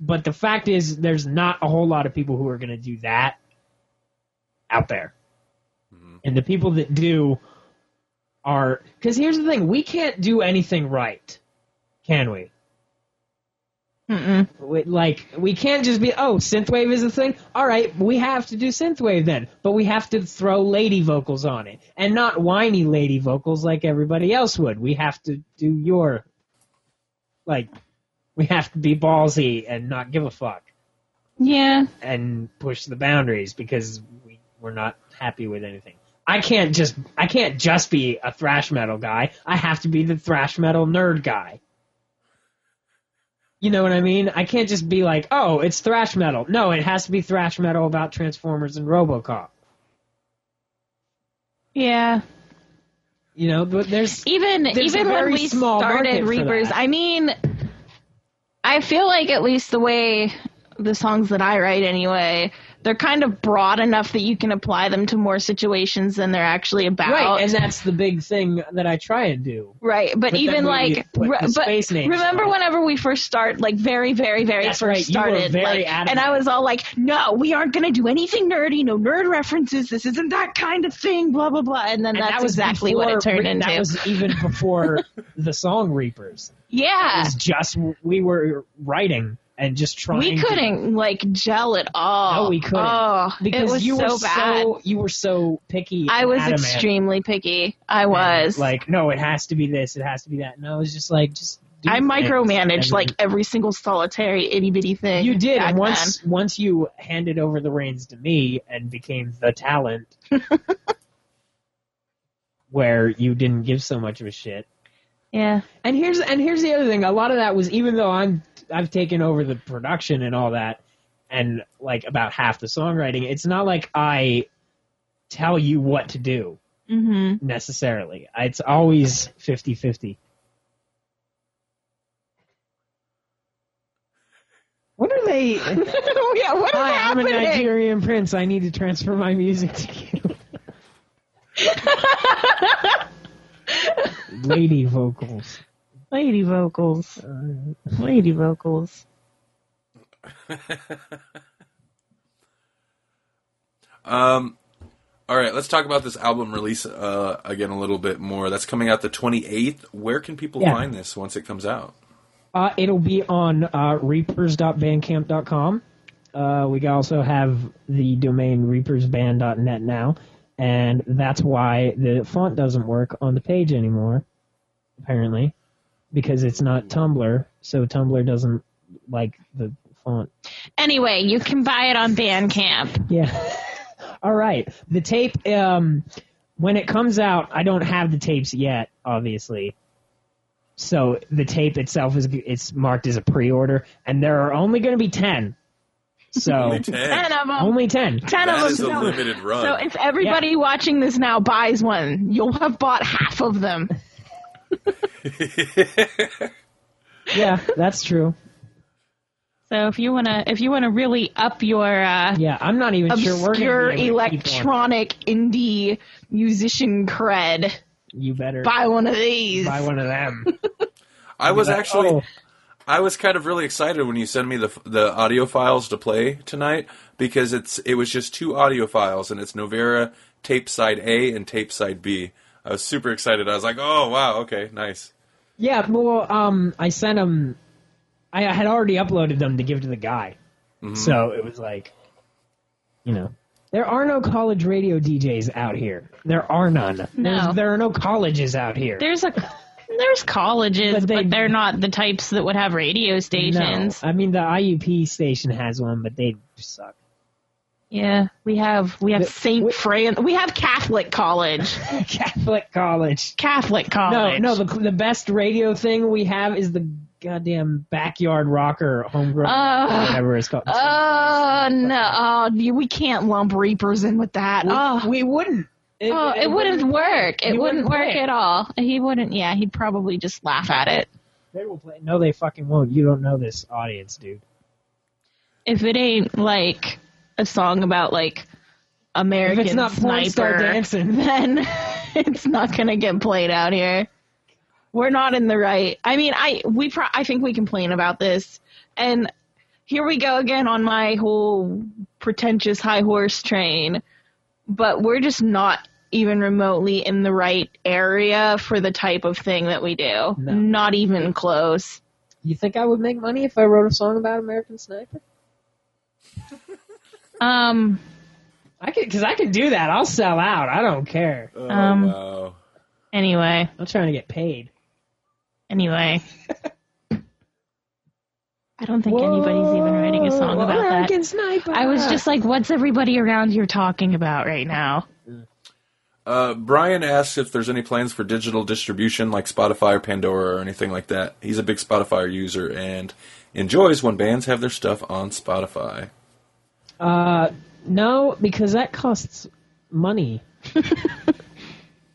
But the fact is, there's not a whole lot of people who are going to do that out there. Mm-hmm. And the people that do are because here's the thing: we can't do anything right, can we? Mm-mm. We- Like we can't just be oh synthwave is a thing. All right, we have to do synthwave then, but we have to throw lady vocals on it and not whiny lady vocals like everybody else would. We have to do your like we have to be ballsy and not give a fuck Yeah. and push the boundaries because we, we're not happy with anything. I can't just I can't just be a thrash metal guy. I have to be the thrash metal nerd guy. You know what I mean? I can't just be like, "Oh, it's thrash metal." No, it has to be thrash metal about Transformers and RoboCop. Yeah. You know, but there's Even There's even when we started Reapers. I mean, I feel like at least the way the songs that I write anyway, they're kind of broad enough that you can apply them to more situations than they're actually about. right, and that's the big thing that I try and do. Right, but, But even like, re- but remember on whenever we first start, like very, very, very That's first right, started, very like, and I was all like, "No, we aren't going to do anything nerdy, no nerd references. This isn't that kind of thing." Blah blah blah, and then And that's that was exactly what it turned into. That was even before the song Reapers. Yeah, It was just we were writing and just trying. we couldn't like gel at all. No, we couldn't. Oh, because it was you so were bad. so you were so picky. I was adamant. extremely picky. I And, was like, no, it has to be this, it has to be that. And I was just like, just. Do I micromanaged like every single solitary itty bitty thing. you did, and once once you handed over the reins to me and became the talent, where you didn't give so much of a shit. Yeah, And here's and here's the other thing. A lot of that was even though I'm I've taken over the production and all that, and like about half the songwriting. It's not like I tell you what to do hmm necessarily. It's always 50-50. What are they? yeah. What is Hi, I'm a? Nigerian prince. I need to transfer my music to you. Lady vocals. Lady vocals. Lady vocals. Um, all right, let's talk about this album release uh, again a little bit more. That's coming out the 28th. Where can people Yeah. find this once it comes out? Uh, it'll be on uh, reapers.bandcamp.com. Uh, we also have the domain reapersband.net now, and that's why the font doesn't work on the page anymore, apparently, because it's not Tumblr, so Tumblr doesn't like the font. Anyway, you can buy it on Bandcamp. Yeah. All right. The tape, um, when it comes out, I don't have the tapes yet, obviously. So the tape itself is it's marked as a pre-order, and there are only going to be ten. So Only only 10. Ten of them. ten. ten That of is a limited run. So if everybody watching this now buys one, you'll have bought half of them. Yeah, that's true. So if you wanna, if you wanna really up your uh, Yeah, I'm not even sure we're obscure going to be able to keep on. electronic indie musician cred, You better buy one of these. buy one of them. I was Like, actually, oh, I was kind of really excited when you sent me the the audio files to play tonight because it's it was just two audio files and it's Noveria tape side A and tape side B. I was super excited. I was like, oh wow, okay, nice. Yeah, well, um, I sent them. I had already uploaded them to give to the guy, so it was like, you know, there are no college radio DJs out here. There are none. There's, No. there are no colleges out here. There's a there's colleges, But they- are not the types that would have radio stations. No, I mean the IUP station has one, but they suck. Yeah, we have we have Saint Fran. We have Catholic college. Catholic college. Catholic college. no. The the best radio thing we have is the goddamn backyard rocker homegrown Uh, whatever it's called. Oh no! Oh, we can't lump Reapers in with that. we, oh, we wouldn't. It, oh, it wouldn't work. It wouldn't wouldn't work at all. He wouldn't. Yeah, he'd probably just laugh at it. They will play. No, they fucking won't. You don't know this audience, dude. If it ain't like a song about like American If it's not porn sniper, dancing. then it's not gonna get played out here. We're not in the right. I mean, I we pro- I think we complain about this, and here we go again on my whole pretentious high horse train. But we're just not even remotely in the right area for the type of thing that we do. No. Not even close. You think I would make money if I wrote a song about American Sniper? Um, I could, because I could do that. I'll sell out. I don't care. Oh, Um, wow. anyway, I'm trying to get paid. anyway. I don't think anybody's even writing a song Whoa, about that. American Sniper. I was just like, what's everybody around here talking about right now? Uh, Brian asks if there's any plans for digital distribution like Spotify or Pandora or anything like that. He's a big Spotify user and enjoys when bands have their stuff on Spotify. Uh, no, because that costs money.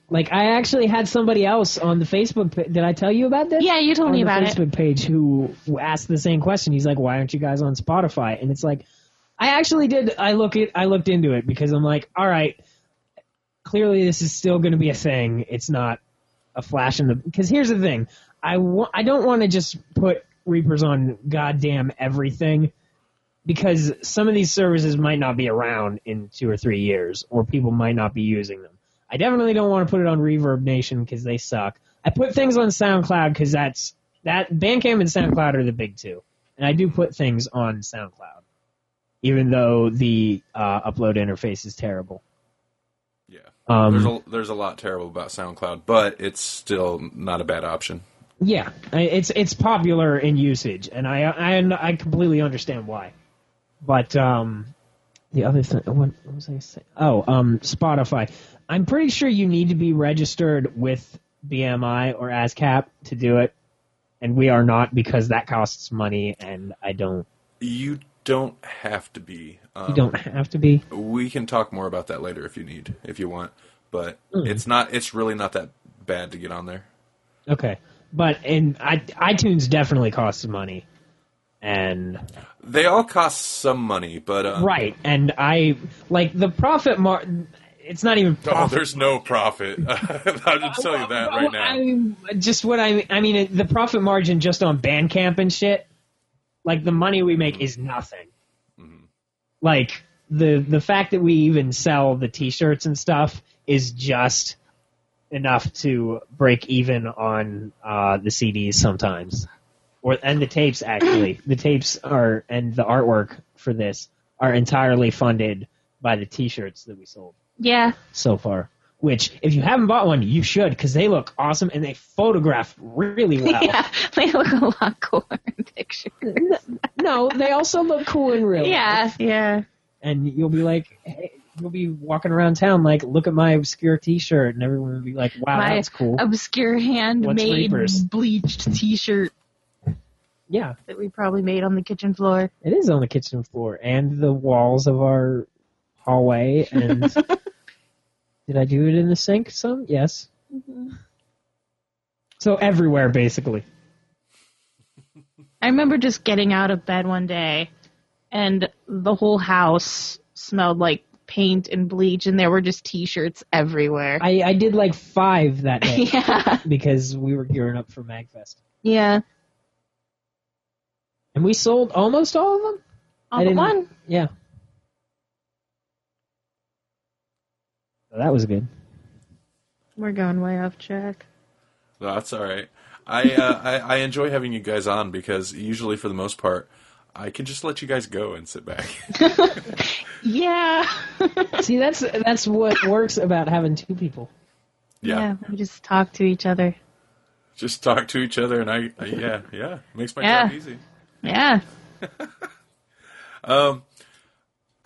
like, I actually had somebody else on the Facebook. Pa- Did I tell you about this? Yeah, you told on me the about it. Facebook page who who asked the same question. He's like, "Why aren't you guys on Spotify?" And it's like, I actually did. I look it. I looked into it because I'm like, all right. Clearly, this is still going to be a thing. It's not a flash in the. Because here's the thing, I wa- I don't want to just put Reapers on goddamn everything because some of these services might not be around in two or three years, or people might not be using them. I definitely don't want to put it on Reverb Nation because they suck. I put things on SoundCloud because that's that Bandcamp and SoundCloud are the big two, and I do put things on SoundCloud, even though the uh, upload interface is terrible. Um, there's a there's a lot terrible about SoundCloud, but it's still not a bad option. Yeah, it's it's popular in usage, and I I I completely understand why. But um, the other thing, what, what was I saying? Oh, um, Spotify. I'm pretty sure you need to be registered with BMI or ASCAP to do it, and we are not because that costs money, and I don't. You don't have to be. Um, You don't have to be. We can talk more about that later if you need, if you want. But Mm. it's not. It's really not that bad to get on there. Okay, but and I, iTunes definitely costs money, and They all cost some money, but um, right, and I like the profit mar. It's not even Oh, there's no profit. I'll just tell you that right now. I, just what I I mean, the profit margin just on Bandcamp and shit, like the money we make is nothing. Mm-hmm. Like the the fact that we even sell the T-shirts and stuff is just enough to break even on uh, the CDs sometimes, or and the tapes actually. the tapes are and the artwork for this are entirely funded by the T-shirts that we sold Yeah. so far. Which, if you haven't bought one, you should because they look awesome and they photograph really well. Yeah. They look a lot cooler in pictures. No, they also look cool in real. life. Yeah. Yeah. And you'll be like, hey, you'll be walking around town like, look at my obscure T-shirt, and everyone will be like, wow, My that's cool. obscure handmade Reapers? bleached T-shirt yeah, that we probably made on the kitchen floor. it is on the kitchen floor and the walls of our hallway. And did I do it in the sink? Some, yes. Mm-hmm. So everywhere, basically. I remember just getting out of bed one day and the whole house smelled like paint and bleach and there were just t-shirts everywhere. I, I did like five that day yeah. because we were gearing up for Magfest. Yeah. And we sold almost all of them? I All but one. Yeah. So that was good. We're going way off track. No, that's all right. I, uh, I I enjoy having you guys on because usually, for the most part, I can just let you guys go and sit back. Yeah. See, that's that's what works about having two people. yeah. We just talk to each other. just talk to each other, and I, I yeah yeah makes my Yeah. job easy. Yeah.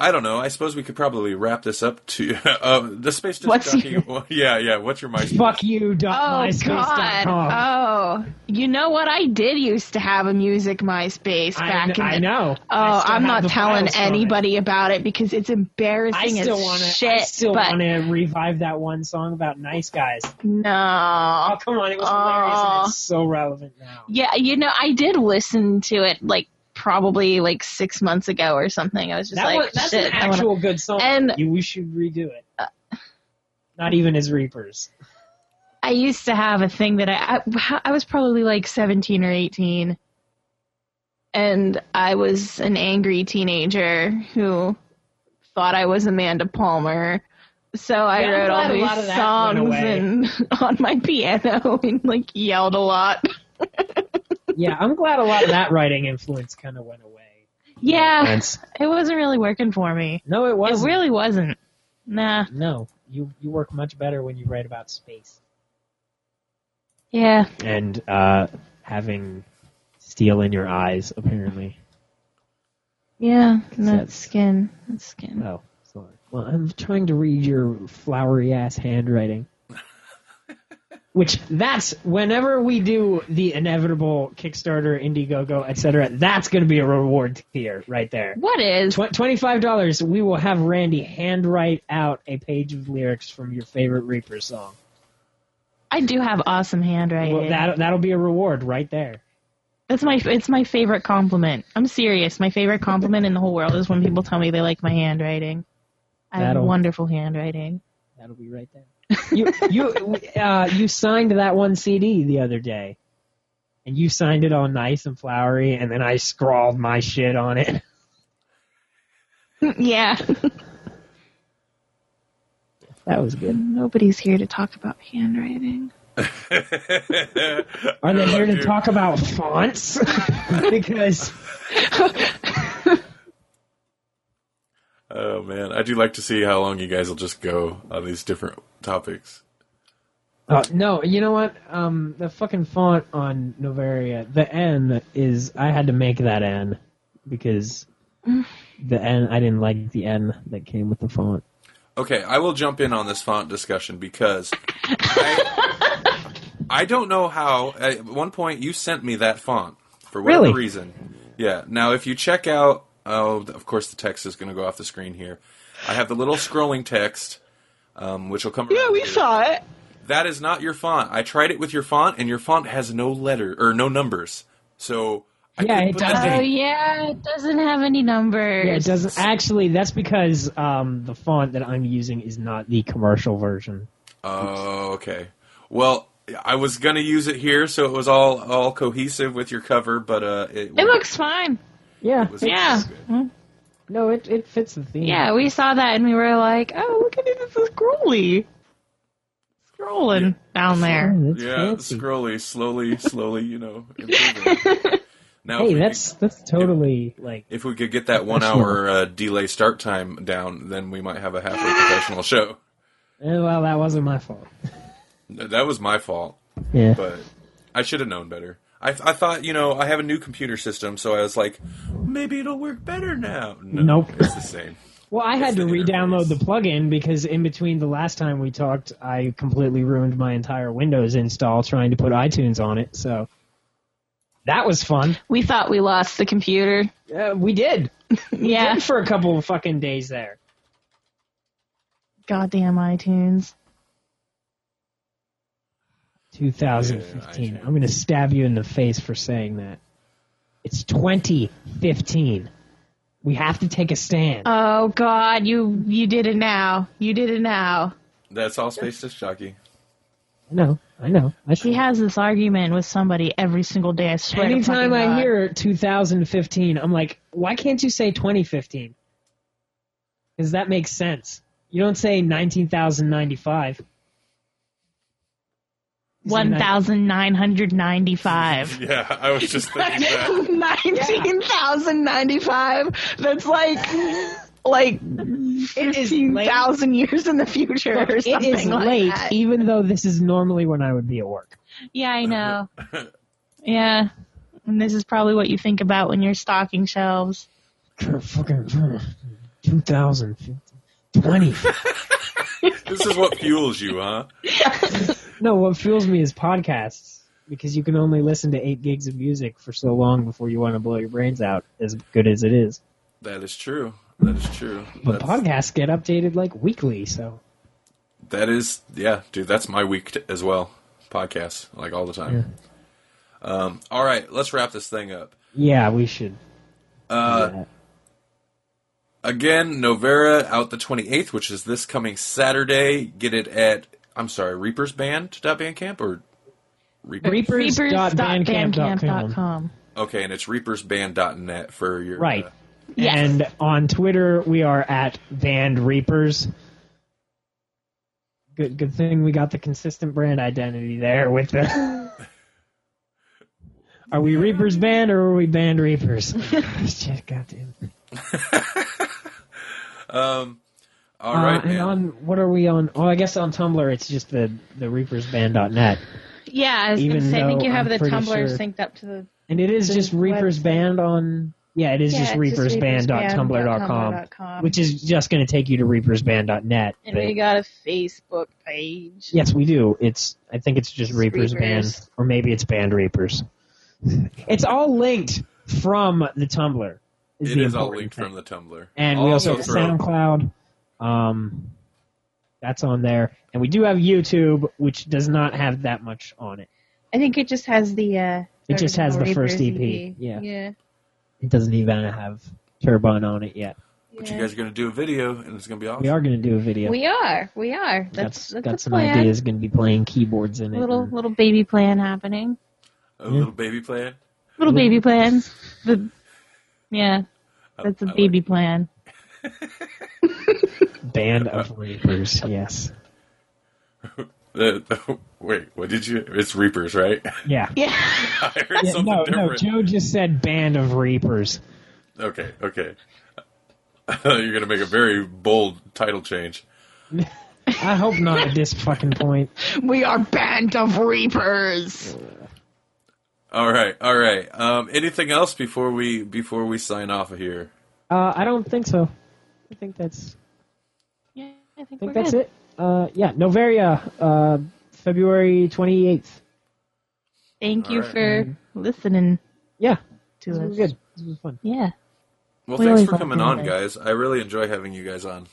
I don't know. I suppose we could probably wrap this up to uh, the space. What's Jockey- your- Yeah, yeah. What's your MySpace? Fuck you. Dot Oh myspace.com. God! Oh, you know what? I did used to have a music MySpace back kn- in. I the- know. Oh, I I'm not telling files from it. anybody about it because it's embarrassing I still as want to. shit. I still want to revive that one song about nice guys. no. Oh come on, it was hilarious and it's so relevant now. Yeah, you know, I did listen to it like probably like six months ago or something. I was just That like, was, that's shit. an I wanna- actual good song. And- you, we should redo it. Uh, Not even as Reapers. I used to have a thing that I, I I was probably like 17 or 18 and I was an angry teenager who thought I was Amanda Palmer. So I Yeah, I'm wrote all these lot of that songs and on my piano and like yelled a lot. Yeah, I'm glad a lot of that writing influence kind of went away. Yeah, Thanks. it wasn't really working for me. No, it It wasn't. It really wasn't. Nah. No, you you work much better when you write about space Yeah. and uh, having steel in your eyes. Apparently. Yeah. That's- That's skin. That's skin. Oh, sorry. Well, I'm trying to read your flowery ass handwriting. Which that's whenever we do the inevitable Kickstarter, Indiegogo, etc. That's going to be a reward tier right there. What is? Tw- Twenty-five dollars. We will have Randy handwrite out a page of lyrics from your favorite Reaper song. I do have awesome handwriting. Well, that that'll be a reward right there. That's my it's my favorite compliment. I'm serious. My favorite compliment in the whole world is when people tell me they like my handwriting. I have That'll- wonderful handwriting. That'll be right there. You you uh, you signed that one CD the other day, and you signed it all nice and flowery, and then I scrawled my shit on it. yeah. That was good. Nobody's here to talk about handwriting. Are they here to talk about fonts? because Oh man, I do like to see how long you guys will just go on these different topics. uh, no, you know what? Um, the fucking font on Noveria, the N is I had to make that N because the N I didn't like the N that came with the font. Okay, I will jump in on this font discussion because I, I don't know how. At one point, you sent me that font for whatever Really? reason. Yeah. Now, if you check out, oh, of course, the text is going to go off the screen here. I have the little scrolling text, um, which will come. Yeah, we here. saw it. That is not your font. I tried it with your font, and your font has no letter or no numbers. So I Yeah, it doesn't. Oh yeah, it doesn't have any numbers. Yeah, it doesn't actually. That's because um, the font that I'm using is not the commercial version. Oh, okay. Well, I was gonna use it here, so it was all all cohesive with your cover, but uh, it, It looks fine. Yeah, was- Yeah. Good. no, it it fits the theme. Yeah, we saw that and we were like, oh, look at it, it's a scrolly. Scrolling down there. Oh, Yeah, fancy. scrolly, slowly, slowly, you know, improving. Now, Hey, that's could, that's totally like if we could get that one hour uh, delay start time down, then we might have a halfway professional show. eh, well, that wasn't my fault. That was my fault, Yeah, but I should have known better. I, I thought, you know, I have a new computer system, so I was like, maybe it'll work better now. No, Nope. it's the same. well, I had to re-download interface. the plugin because in between the last time we talked, I completely ruined my entire Windows install trying to put iTunes on it. So that was fun. We thought we lost the computer. Uh, we did. We Yeah. did for a couple of fucking days there. Goddamn iTunes. 2015. Yeah, I I'm going to stab you in the face for saying that. It's 2015. We have to take a stand. Oh God, you you did it now. You did it now. That's all Space Disc Jockey. I know. I know. I He has this argument with somebody every single day. I swear. Anytime fucking I God. hear 2015, I'm like, why can't you say 2015? Because that makes sense. You don't say 19,095. One thousand nine hundred ninety-five. Yeah, I was just thinking that. Nineteen thousand ninety-five. That's like like fifteen thousand years in the future or something is like late, that. even though this is normally when I would be at work. Yeah, I know. yeah, and this is probably what you think about when you're stocking shelves. Fucking 2020. This is what fuels you, huh? No, what fuels me is podcasts because you can only listen to eight gigs of music for so long before you want to blow your brains out, as good as it is. That is true. That is true. But That's- podcasts get updated like weekly, so That is, yeah, dude. That's my week t- as well. Podcasts, like all the time. Um, all right, let's wrap this thing up. yeah, we should. Uh. Again, Noveria out the 28th, which is this coming Saturday. Get it at, I'm sorry, reapersband.bandcamp or Reapers? Reapers.bandcamp.com. Reapers.bandcamp.com. Okay, and it's reapersband.net for your. Right. uh, Yes. And on Twitter, we are at Band Reapers. Good, good thing we got the consistent brand identity there with the. are we Reapers Band or are we Band Reapers? Shit, goddamn. um, all Uh, right, and man. on what are we on? Oh, I guess on Tumblr it's just the the ReapersBand.net, Yeah, I was Even gonna say, I think you have I'm the Tumblr sure- synced up to the. and it is just Reapers website. Band on. Yeah, it is Yeah, just it's just reapersband.tumblr.com, reapersband.tumblr.com. which is just going to take you to reapersband.net. And but- we got a Facebook page. Yes, we do. It's I think it's just It's Reapers, Reapers. Band, or maybe it's Band Reapers. it's all linked from the Tumblr. It the is all linked thing. from the Tumblr. And I'll we also have throw- SoundCloud. Um, that's on there, and we do have YouTube, which does not have that much on it. I think it just has the. uh It just has the first Reapers EP, yeah. Yeah. It doesn't even have Turbine on it yet. But yeah. you guys are going to do a video, and it's going to be awesome. We are going to do a video. We are. We are. Got- That's that's got some plan. ideas. Going to be playing keyboards in it. Little and- little baby plan happening. A little baby plan. Little baby plan. The yeah, that's a I like baby plan. band of Reapers. Yes. Uh, wait, what did you? It's Reapers, right? Yeah. Yeah. I heard Yeah, something no, no. Joe just said band of Reapers. Okay, okay. You're going to make a very bold title change. I hope not at this fucking point. we are band of reapers. All right, all right. Um, anything else before we before we sign off of here? Uh, I don't think so. I think that's. Yeah, I think, I think we're that's good. it. Uh, yeah, Noveria, uh, February twenty eighth. Thank you All right. for listening Yeah, to this us. was good. This was fun. Yeah. Well, We thanks for coming on, guys. I really enjoy having you guys on.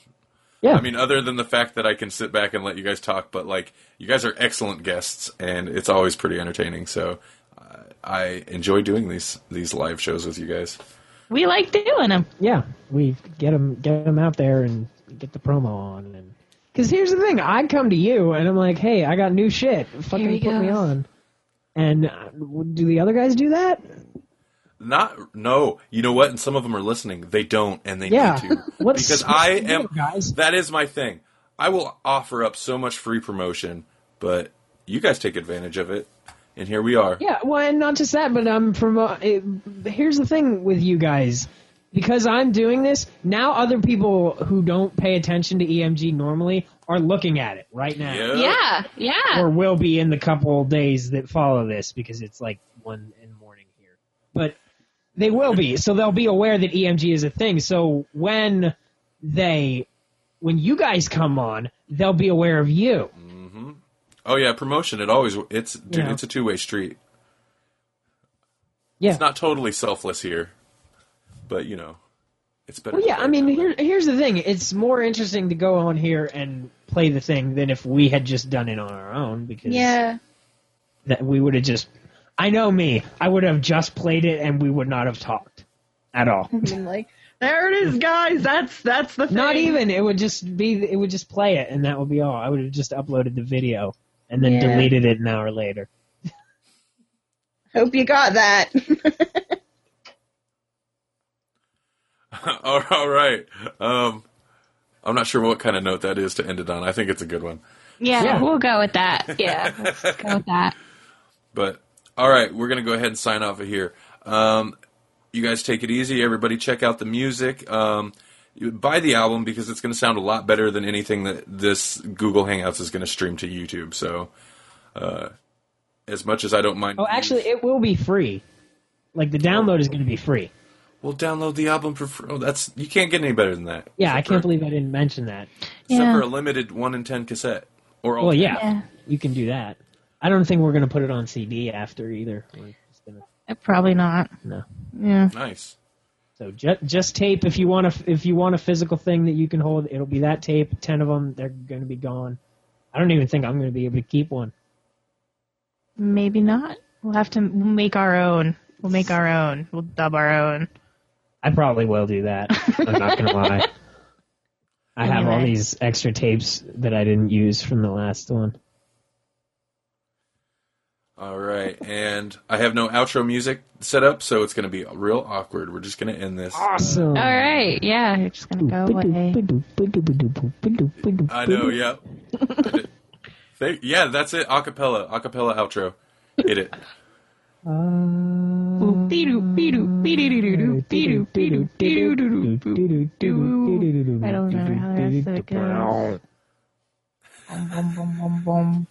Yeah, I mean, other than the fact that I can sit back and let you guys talk, but like you guys are excellent guests, and it's always pretty entertaining. So uh, I enjoy doing these these live shows with you guys. We like doing them. yeah. We get them, get them out there, and get the promo on. And because here's the thing, I come to you and I'm like, hey, I got new shit. Fucking he put me on. And uh, do the other guys do that? Not no, you know what? And some of them are listening. They don't, and they Yeah. need to What's- because I the deal, am. guys? That is my thing. I will offer up so much free promotion, but you guys take advantage of it, and here we are. Yeah, well, and not just that, but um, from uh, it, here's the thing with you guys, because I'm doing this now, other people who don't pay attention to EMG normally are looking at it right now, Yeah. Yeah. Yeah. or will be in the couple days that follow this because it's like one in the morning here, but they will be, so they'll be aware that EMG is a thing. So when they, when you guys come on, they'll be aware of you. Mm-hmm. Oh yeah, promotion. It always it's dude. Yeah. It's a two way street. Yeah. It's not totally selfless here, but you know, it's better. Well, yeah, I mean, that here, here's the thing. It's more interesting to go on here and play the thing than if we had just done it on our own because Yeah. that we would have just. I know me. I would have just played it and we would not have talked at all. I mean, like, there it is, guys. That's that's the thing. not even. It would just be. It would just play it and that would be all. I would have just uploaded the video and then Yeah. deleted it an hour later. Hope you got that. all all right. Um, I'm not sure what kind of note that is to end it on. I think it's a good one. yeah, Yeah. we'll go with that. Yeah, let's go with that. But all right, we're gonna go ahead and sign off of here. Um, you guys take it easy. Everybody, check out the music. Um, buy the album because it's gonna sound a lot better than anything that this Google Hangouts is gonna stream to YouTube. So, uh, as much as I don't mind, Oh, actually, it will be free. Like the download is going to be free. We'll download the album for free. Oh, that's you can't get any better than that. Yeah, I can't for- believe I didn't mention that. Except Yeah. for a limited one in ten cassette. Or all Well, yeah, Yeah. you can do that. I don't think we're gonna put it on CD after either. Gonna Uh, Probably not. no. Yeah. nice. So just just tape if you want a if you want a physical thing that you can hold. It'll be that tape. Ten of them. They're going to be gone. I don't even think I'm going to be able to keep one. Maybe not. We'll have to make our own. We'll make our own. We'll dub our own. I probably will do that. I'm not going to lie. I have all these extra tapes that I didn't use from the last one. All right, and I have no outro music set up, so it's going to be real awkward. We're just going to end this. Awesome. All right. Yeah. You're just gonna go away. I know, yeah. They- yeah, that's it. Acapella, acapella outro. Hit it. I don't remember how it goes. Bum.